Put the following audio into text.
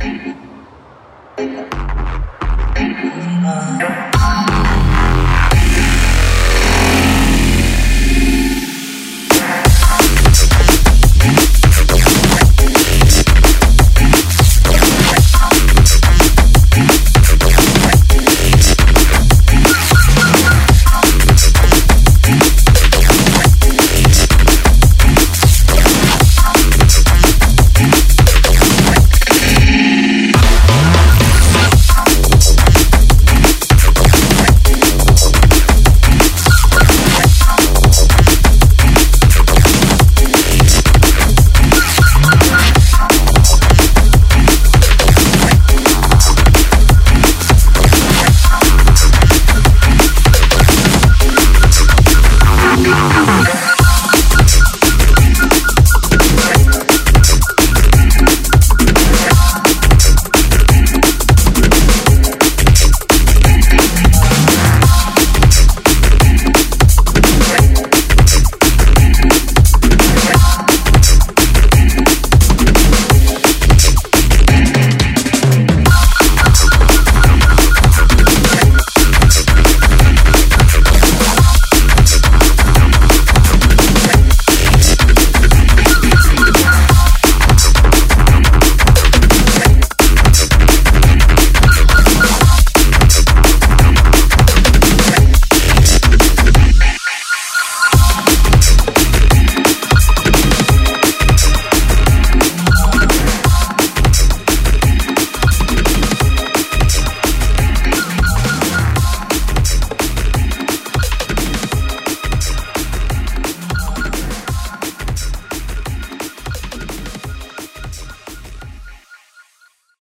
Yeah. Mm-hmm.